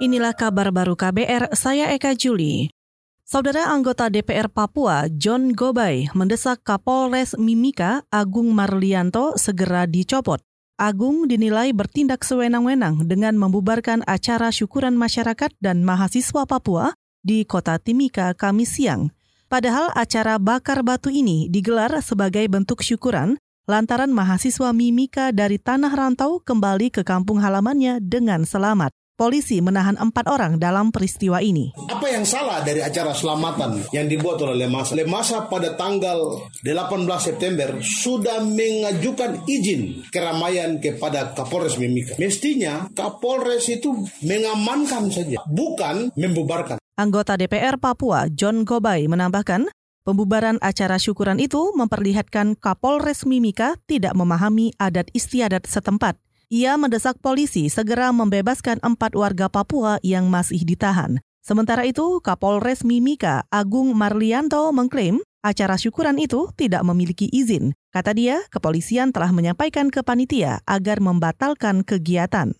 Inilah kabar baru KBR, saya Eka Juli. Saudara anggota DPR Papua, John Gobay, mendesak Kapolres Mimika, Agung Marlianto, segera dicopot. Agung dinilai bertindak sewenang-wenang dengan membubarkan acara syukuran masyarakat dan mahasiswa Papua di kota Timika Kamis siang. Padahal acara bakar batu ini digelar sebagai bentuk syukuran lantaran mahasiswa Mimika dari tanah rantau kembali ke kampung halamannya dengan selamat. Polisi menahan empat orang dalam peristiwa ini. Apa yang salah dari acara selamatan yang dibuat oleh Lemasa? Lemasa pada tanggal 18 September sudah mengajukan izin keramaian kepada Kapolres Mimika. Mestinya Kapolres itu mengamankan saja, bukan membubarkan. Anggota DPR Papua John Gobay menambahkan, Pembubaran acara syukuran itu memperlihatkan Kapolres Mimika tidak memahami adat istiadat setempat. Ia mendesak polisi segera membebaskan empat warga Papua yang masih ditahan. Sementara itu, Kapolres Mimika Agung Marlianto mengklaim acara syukuran itu tidak memiliki izin. Kata dia, kepolisian telah menyampaikan ke panitia agar membatalkan kegiatan.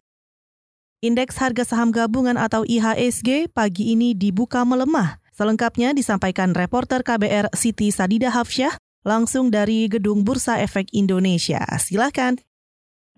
Indeks harga saham gabungan atau IHSG pagi ini dibuka melemah. Selengkapnya disampaikan reporter KBR Siti Sadida Hafsyah langsung dari Gedung Bursa Efek Indonesia. Silakan.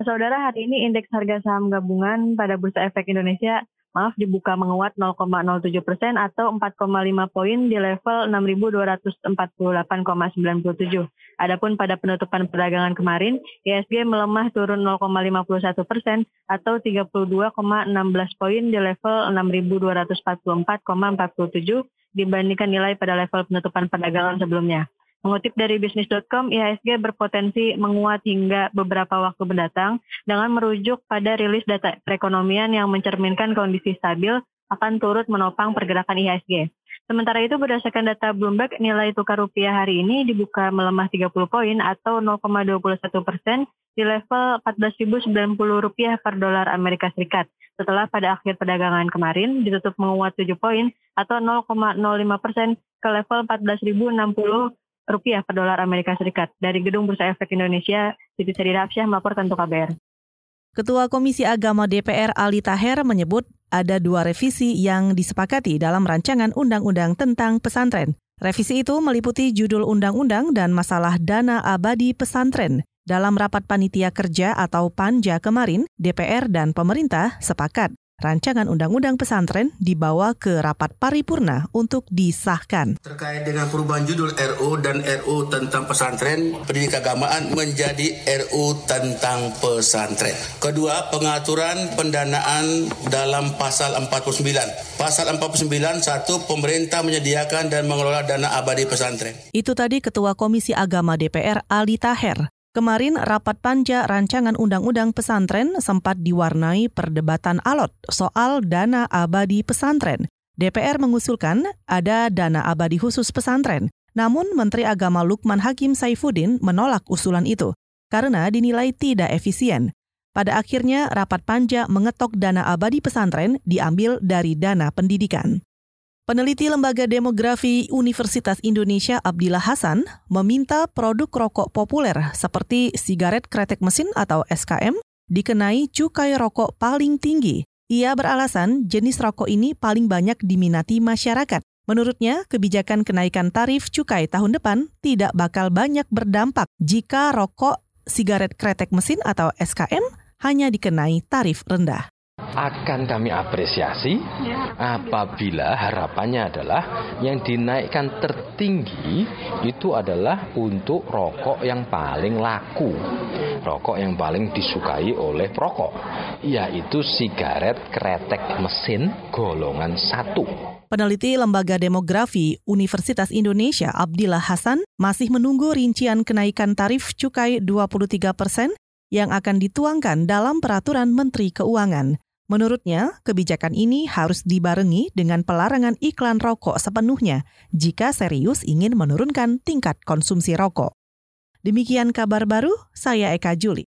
Saudara, hari ini indeks harga saham gabungan pada Bursa Efek Indonesia maaf dibuka menguat 0,07 persen atau 4,5 poin di level 6.248,97. Adapun pada penutupan perdagangan kemarin, ISG melemah turun 0,51 persen atau 32,16 poin di level 6.244,47 dibandingkan nilai pada level penutupan perdagangan sebelumnya. Mengutip dari bisnis.com, IHSG berpotensi menguat hingga beberapa waktu mendatang dengan merujuk pada rilis data perekonomian yang mencerminkan kondisi stabil akan turut menopang pergerakan IHSG. Sementara itu berdasarkan data Bloomberg, nilai tukar rupiah hari ini dibuka melemah 30 poin atau 0,21 persen di level 14.090 rupiah per dolar Amerika Serikat. Setelah pada akhir perdagangan kemarin ditutup menguat 7 poin atau 0,05 persen ke level 14.060 rupiah per dolar Amerika Serikat. Dari Gedung Bursa Efek Indonesia, Siti Seri Rapsyah melaporkan untuk KBR. Ketua Komisi Agama DPR Ali Taher menyebut ada dua revisi yang disepakati dalam rancangan undang-undang tentang pesantren. Revisi itu meliputi judul undang-undang dan masalah dana abadi pesantren. Dalam rapat panitia kerja atau panja kemarin, DPR dan pemerintah sepakat rancangan undang-undang pesantren dibawa ke rapat paripurna untuk disahkan. Terkait dengan perubahan judul RU dan RU tentang pesantren, pendidikan agamaan menjadi RU tentang pesantren. Kedua, pengaturan pendanaan dalam pasal 49. Pasal 49 satu pemerintah menyediakan dan mengelola dana abadi pesantren. Itu tadi Ketua Komisi Agama DPR Ali Taher. Kemarin rapat panja rancangan undang-undang pesantren sempat diwarnai perdebatan alot soal dana abadi pesantren. DPR mengusulkan ada dana abadi khusus pesantren. Namun Menteri Agama Lukman Hakim Saifuddin menolak usulan itu karena dinilai tidak efisien. Pada akhirnya rapat panja mengetok dana abadi pesantren diambil dari dana pendidikan. Peneliti Lembaga Demografi Universitas Indonesia Abdillah Hasan meminta produk rokok populer seperti sigaret kretek mesin atau SKM dikenai cukai rokok paling tinggi. Ia beralasan jenis rokok ini paling banyak diminati masyarakat. Menurutnya, kebijakan kenaikan tarif cukai tahun depan tidak bakal banyak berdampak jika rokok sigaret kretek mesin atau SKM hanya dikenai tarif rendah akan kami apresiasi ya. apabila harapannya adalah yang dinaikkan tertinggi itu adalah untuk rokok yang paling laku, rokok yang paling disukai oleh perokok, yaitu sigaret kretek mesin golongan satu. Peneliti Lembaga Demografi Universitas Indonesia Abdillah Hasan masih menunggu rincian kenaikan tarif cukai 23 persen yang akan dituangkan dalam peraturan Menteri Keuangan. Menurutnya, kebijakan ini harus dibarengi dengan pelarangan iklan rokok sepenuhnya jika serius ingin menurunkan tingkat konsumsi rokok. Demikian kabar baru, saya Eka Juli.